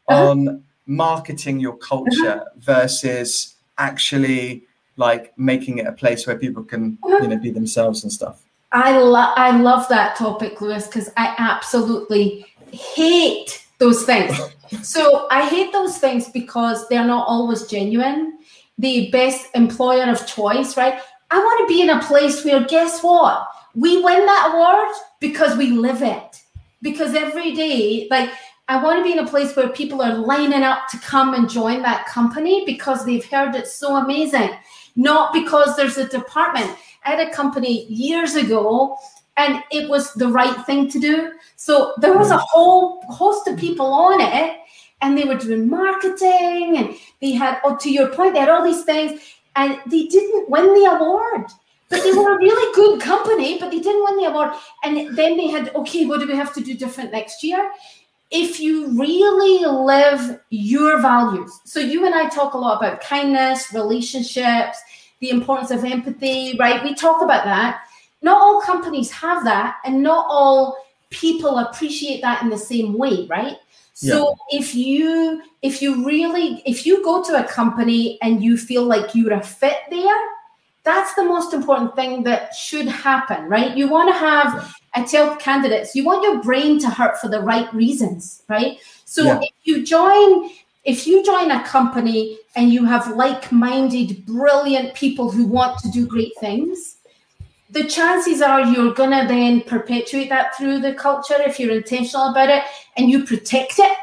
Uh-huh. on marketing your culture versus actually like making it a place where people can you know be themselves and stuff? I love I love that topic, Lewis, because I absolutely hate those things. So I hate those things because they're not always genuine. The best employer of choice, right? I want to be in a place where guess what? We win that award because we live it. Because every day, like I want to be in a place where people are lining up to come and join that company because they've heard it's so amazing, not because there's a department. I had a company years ago and it was the right thing to do. So there was a whole host of people on it and they were doing marketing and they had, oh, to your point, they had all these things and they didn't win the award. But they were a really good company, but they didn't win the award. And then they had, okay, what do we have to do different next year? If you really live your values, so you and I talk a lot about kindness, relationships, the importance of empathy, right? We talk about that. Not all companies have that, and not all people appreciate that in the same way, right? So if you if you really if you go to a company and you feel like you're a fit there, that's the most important thing that should happen, right? You want to have I tell candidates, you want your brain to hurt for the right reasons, right? So Yeah. if you join if you join a company and you have like-minded brilliant people who want to do great things the chances are you're going to then perpetuate that through the culture if you're intentional about it and you protect it.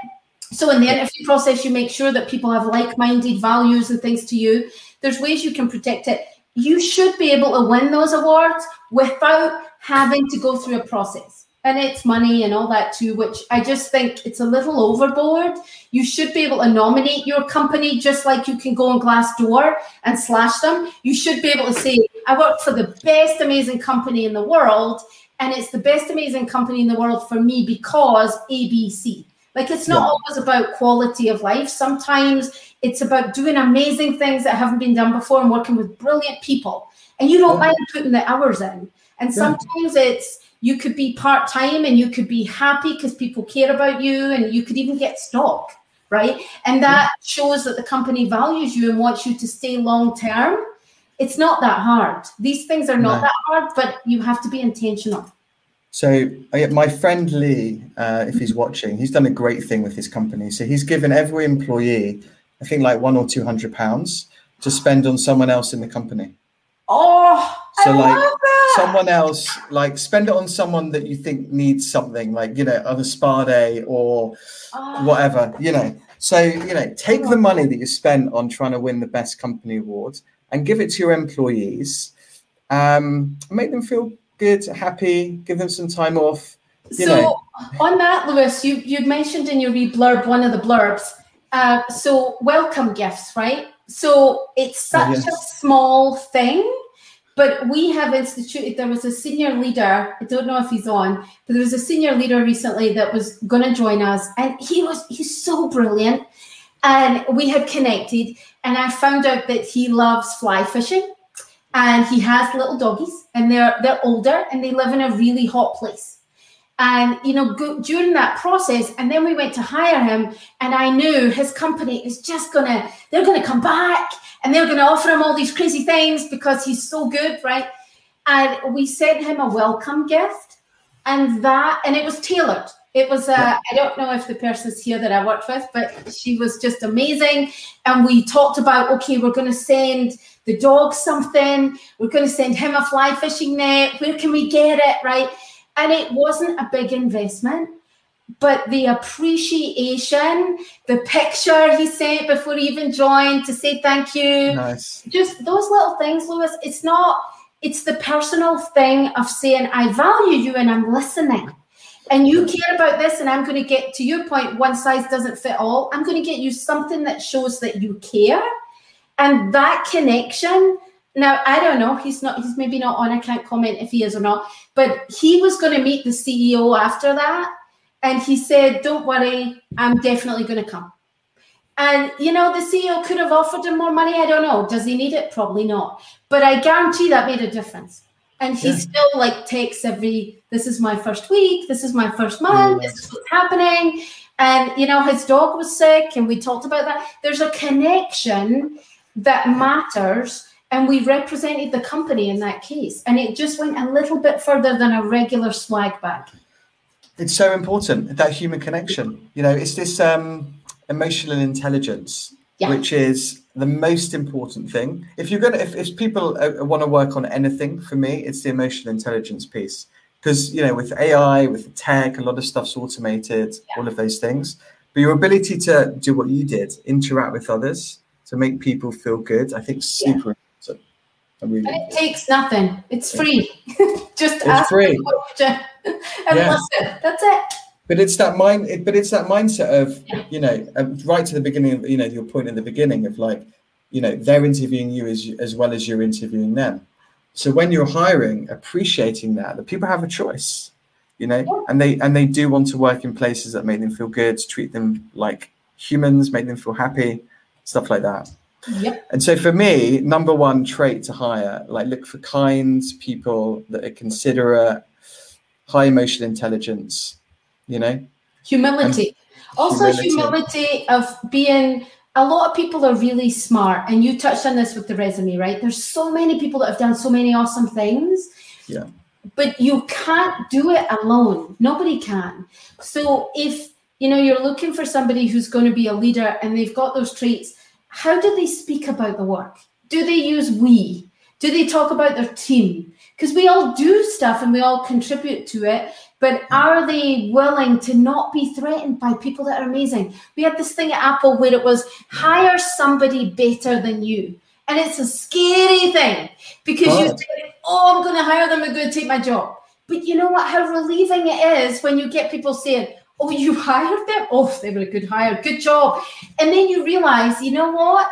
So in the interview process you make sure that people have like-minded values and things to you. There's ways you can protect it. You should be able to win those awards without having to go through a process. And it's money and all that too which i just think it's a little overboard. You should be able to nominate your company just like you can go on glassdoor and slash them. You should be able to say i work for the best amazing company in the world and it's the best amazing company in the world for me because abc Like it's not Yeah. always about quality of life. Sometimes it's about doing amazing things that haven't been done before and working with brilliant people. And you don't Yeah. mind putting the hours in. And Yeah. sometimes it's you could be part time and you could be happy because people care about you and you could even get stock, right? And that shows that the company values you and wants you to stay long term. It's not that hard. These things are not No. that hard, but you have to be intentional. So uh, my friend Lee, uh, if he's watching, he's done a great thing with his company. So he's given every employee, I think, like one or two hundred pounds to spend on someone else in the company. Oh, So I like love that. someone else, like spend it on someone that you think needs something, like you know, on a spa day or Oh, whatever, you know. So you know, take the money that you spent on trying to win the best company award and give it to your employees. Um, make them feel good, happy. Give them some time off. you so know. on that, Lewis, you you mentioned in your wee blurb one of the blurbs. Uh, so welcome gifts, right? So it's Oh, such a small thing, but we have instituted. There was a senior leader. I don't know if he's on, but there was a senior leader recently that was going to join us, and he was he's so brilliant. And we had connected, and I found out that he loves fly fishing, and he has little doggies, and they're they're older, and they live in a really hot place. And you know go, during that process and then we went to hire him and i knew his company is just gonna they're gonna come back and they're gonna offer him all these crazy things because he's so good right? And we sent him a welcome gift and that and it was tailored it was uh, i don't know if the person's here that i worked with but she was just amazing. And we talked about okay we're going to send the dog something. We're going to send him a fly fishing net. Where can we get it right? And it wasn't a big investment but the appreciation the picture he sent before he even joined to say thank you. Nice. just those little things lewis it's not it's the personal thing of saying i value you and i'm listening and you care about this and i'm going to get to your point one size doesn't fit all. I'm going to get you something that shows that you care. And that connection now i don't know he's not he's maybe not on i can't comment if he is or not but he was going to meet the ceo after that and he said don't worry i'm definitely going to come. And you know the ceo could have offered him more money i don't know does he need it? Probably not. But i guarantee that made a difference and he Yeah. still like takes every this is my first week this is my first month this is what's happening and you know his dog was sick and we talked about that there's a connection that matters and we represented the company in that case and it just went a little bit further than a regular swag bag It's so important that human connection. You know, it's this um, emotional intelligence, Yeah. which is the most important thing. If you're gonna, if, if people uh, want to work on anything, for me, it's the emotional intelligence piece. Because you know, with AI, with tech, a lot of stuff's automated, all of those things. But your ability to do what you did, interact with others, to make people feel good, I think, super important. Really. and it takes nothing it's free [LAUGHS] just It's ask free. the question [LAUGHS] and Yeah. listen that's it But it's that mind. It, but it's that mindset of Yeah. you know, um, right to the beginning. Of, you know, your point in the beginning of like, you know, they're interviewing you as as well as you're interviewing them. So when you're hiring, appreciating that that people have a choice, you know, Yeah. and they and they do want to work in places that make them feel good, treat them like humans, make them feel happy, stuff like that. yep And so for me, number one trait to hire, like look for kind people that are considerate, high emotional intelligence, you know. humility. Also humility. humility of being a lot of people are really smart and you touched on this with the resume right? There's so many people that have done so many awesome things. Yeah. but you can't do it alone. Nobody can. So if you know you're looking for somebody who's going to be a leader and they've got those traits how do they speak about the work? Do they use we? Do they talk about their team? Because we all do stuff and we all contribute to it but are they willing to not be threatened by people that are amazing? We had this thing at apple where it was hire somebody better than you. And it's a scary thing because you Hard. think oh i'm going to hire them they're going to take my job. But you know what? How relieving it is when you get people saying oh you [LAUGHS] hired them? Oh they were a good hire. Good job. And then you realize you know what?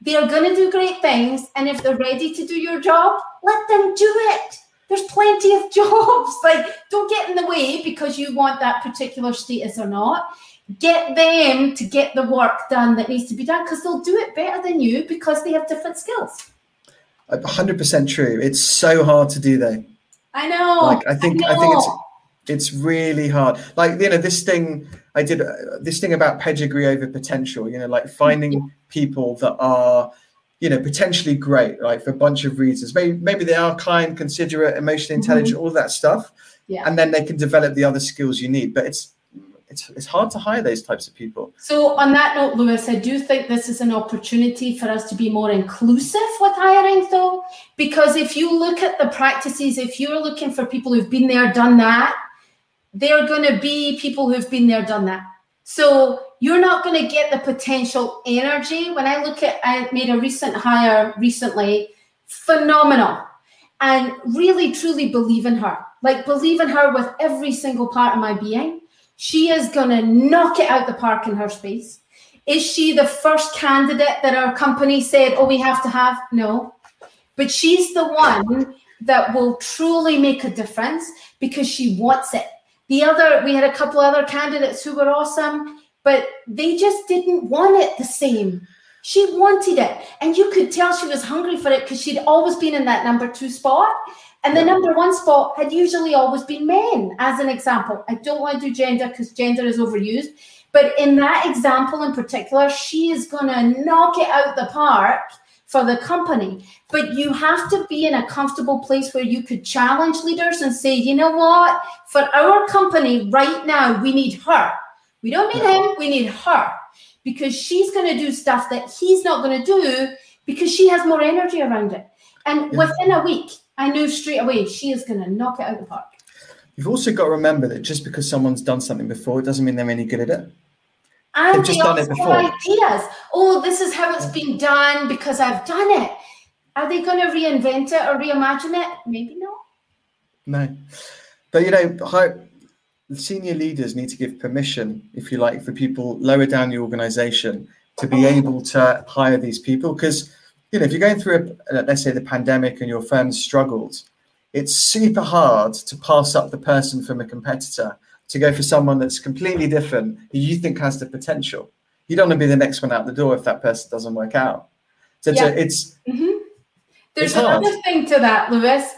They're going to do great things and if they're ready to do your job let them do it there's plenty of [LAUGHS] jobs like don't get in the way because you want that particular status or not get them to get the work done that needs to be done because they'll do it better than you because they have different skills. 100% true. It's so hard to do though. I know. Like I think I, I think it's it's really hard. Like you know this thing I did uh, this thing about pedigree over potential. You know, like finding people that are you know potentially great, like for a bunch of reasons. Maybe maybe they are kind, considerate, emotionally intelligent, mm-hmm. all that stuff. Yeah. And then they can develop the other skills you need. But it's it's, it's hard to hire those types of people. So, on that note, Lewis, I do think this is an opportunity for us to be more inclusive with hiring, though, because if you look at the practices, if you're looking for people who've been there, done that, they're going to be people who've been there, done that. So, you're not going to get the potential energy. When I look at, I made a recent hire recently, phenomenal, and really truly believe in her. Like, believe in her with every single part of my being she is going to knock it out the park in her space. Is she the first candidate that our company said, oh, we have to have? No. But she's the one that will truly make a difference because she wants it. The other, we had a couple other candidates who were awesome, but they just didn't want it the same. She wanted it. And you could tell she was hungry for it because she'd always been in that number two spot. And the number one spot had usually always been men, as an example. I don't want to do gender because gender is overused. But in that example in particular, she is going to knock it out the park for the company. But you have to be in a comfortable place where you could challenge leaders and say, you know what? For our company right now, we need her. We don't need him, we need her because she's going to do stuff that he's not going to do because she has more energy around it. And within a week, I knew straight away she is going to knock it out of the park. You've also got to remember that just because someone's done something before, it doesn't mean they're any good at it. And They've just done it before. Ideas. Oh, this is how it's been done because I've done it. Are they going to reinvent it or reimagine it? Maybe not. No, but you know, how, senior leaders need to give permission, if you like, for people lower down the organization to be able to hire these people because you know, if you're going through, a, let's say, the pandemic and your firm's struggled, it's super hard to pass up the person from a competitor to go for someone that's completely different who you think has the potential. You don't want to be the next one out the door if that person doesn't work out. So yeah. it's, mm-hmm. there's it's another thing to that, Lewis.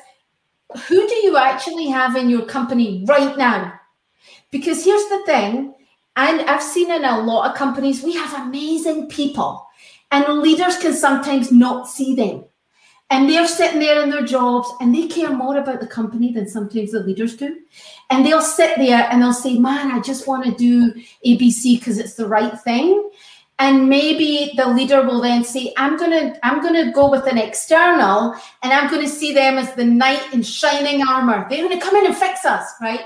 Who do you actually have in your company right now? Because here's the thing, and I've seen in a lot of companies, we have amazing people and leaders can sometimes not see them. And they're sitting there in their jobs and they care more about the company than sometimes the leaders do. And they'll sit there and they'll say, Man, I just want to do ABC because it's the right thing. And maybe the leader will then say, I'm gonna, I'm gonna go with an external and I'm gonna see them as the knight in shining armor. They're gonna come in and fix us, right?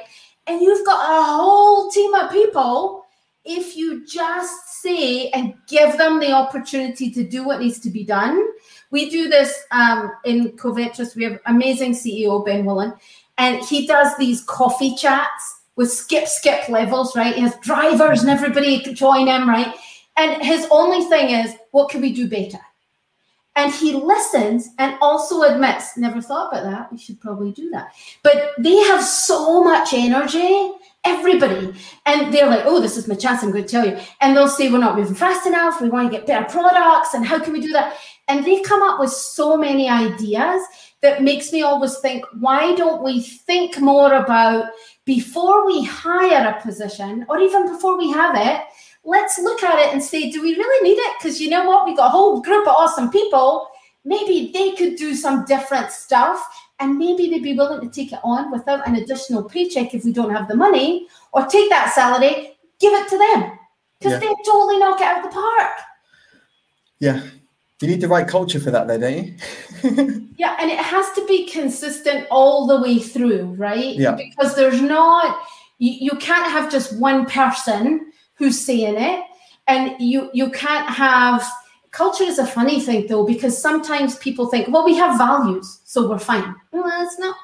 And you've got a whole team of people if you just say and give them the opportunity to do what needs to be done. We do this um, in Covetrus. We have amazing CEO Ben Wolin, and he does these coffee chats with skip skip levels. Right, he has drivers and everybody join him. Right, and his only thing is, what can we do better? And he listens and also admits, never thought about that. We should probably do that. But they have so much energy everybody. And they're like, oh, this is my chance, I'm going to tell you. And they'll say, we're not moving fast enough, we want to get better products, and how can we do that? And they come up with so many ideas that makes me always think, why don't we think more about before we hire a position or even before we have it? Let's look at it and say, do we really need it? Because you know what? We've got a whole group of awesome people. Maybe they could do some different stuff and maybe they'd be willing to take it on without an additional paycheck if we don't have the money, or take that salary, give it to them because yeah. they totally knock it out of the park. Yeah, you need the right culture for that, though, don't you? [LAUGHS] yeah, and it has to be consistent all the way through, right? Yeah, because there's not you, you can't have just one person who's saying it, and you you can't have culture is a funny thing though because sometimes people think well we have values so we're fine. Well it's not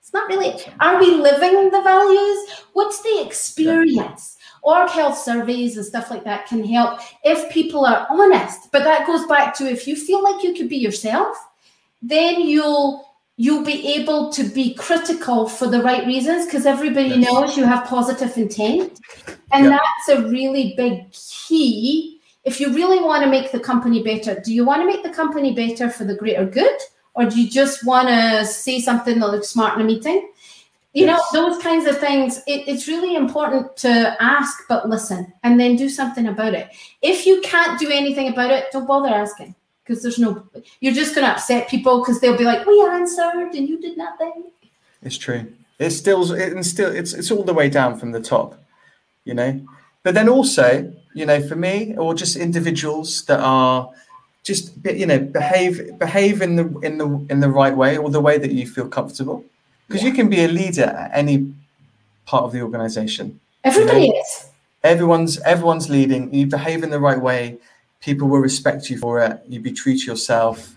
it's not really. Are we living the values? What's the experience? Org health surveys and stuff like that can help if people are honest. But that goes back to if you feel like you could be yourself then you'll you'll be able to be critical for the right reasons because everybody yes. knows you have positive intent. And yep. that's a really big key. If you really want to make the company better, do you want to make the company better for the greater good? Or do you just want to say something that looks smart in a meeting? You yes. know, those kinds of things, it, it's really important to ask, but listen, and then do something about it. If you can't do anything about it, don't bother asking because there's no you're just going to upset people because they'll be like we answered and you did nothing. It's true. It's still it's still it's it's all the way down from the top you know? But then also you know for me or just individuals that are just you know behave behave in the in the in the right way or the way that you feel comfortable. Because yeah. you can be a leader at any part of the organization everybody you know? is. Everyone's everyone's leading. You behave in the right way people will respect you for it. You'd be true to yourself,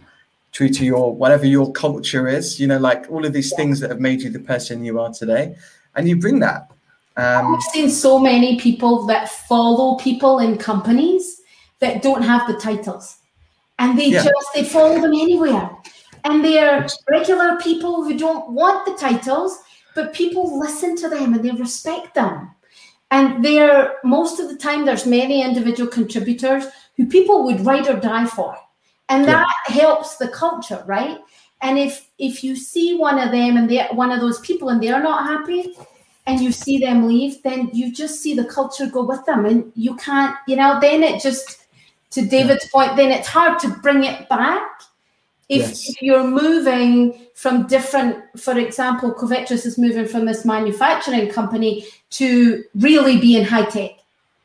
true to your whatever your culture is. You know, like all of these things that have made you the person you are today, and you bring that. Um, I've seen so many people that follow people in companies that don't have the titles, and they yeah. just they follow them anywhere, and they're regular people who don't want the titles, but people listen to them and they respect them. And they're most of the time, there's many individual contributors who people would write or die for. And that yeah. helps the culture, right? And if if you see one of them and they're one of those people and they're not happy and you see them leave, then you just see the culture go with them. And you can't, you know, then it just to David's yeah. point, then it's hard to bring it back. If, yes. if, you're moving from different, for example, Covetrus is moving from this manufacturing company to really being high tech.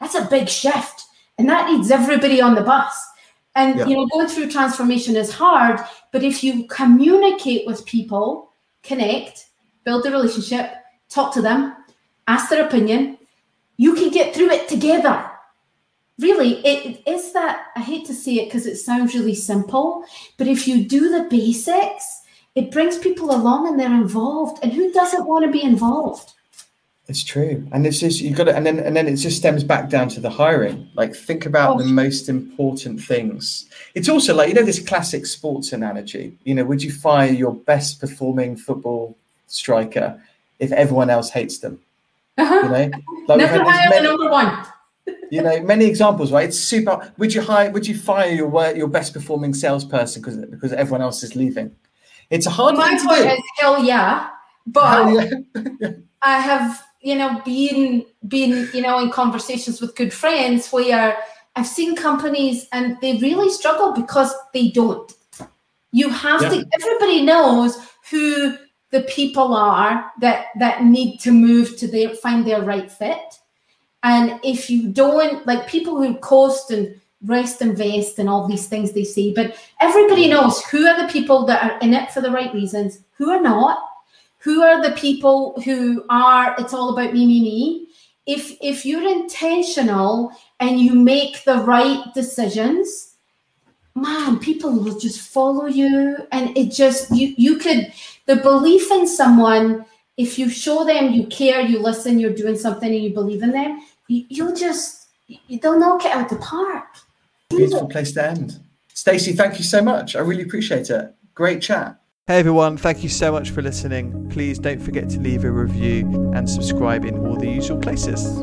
That's a big shift and that needs everybody on the bus. And yeah. you know, going through transformation is hard, but if you communicate with people, connect, build a relationship, talk to them, ask their opinion, you can get through it together. Really, it is that I hate to say it because it sounds really simple, but if you do the basics, it brings people along and they're involved. And who doesn't want to be involved? It's true, and it's just you got to, and then and then it just stems back down to the hiring. Like think about oh. the most important things. It's also like you know this classic sports analogy. You know, would you fire your best performing football striker if everyone else hates them? Uh-huh. You know, like never hire many, the number one. you know, many examples, right? It's super. Would you hire? Would you fire your your best performing salesperson because because everyone else is leaving? It's a hard. My point is hell yeah, but hell yeah. [LAUGHS] I have you know, being being, you know, in conversations with good friends where I've seen companies and they really struggle because they don't. You have yeah. to everybody knows who the people are that that need to move to their find their right fit. And if you don't like people who coast and rest and vest and all these things they say, but everybody mm. knows who are the people that are in it for the right reasons, who are not, who are the people who are it's all about me me me. If if you're intentional and you make the right decisions man people will just follow you. And it just you you could the belief in someone if you show them you care you listen you're doing something and you believe in them you, you'll just they'll knock it out the park. Beautiful place to end. Stacey thank you so much. I really appreciate it. Great chat Hey everyone, thank you so much for listening. Please don't forget to leave a review and subscribe in all the usual places.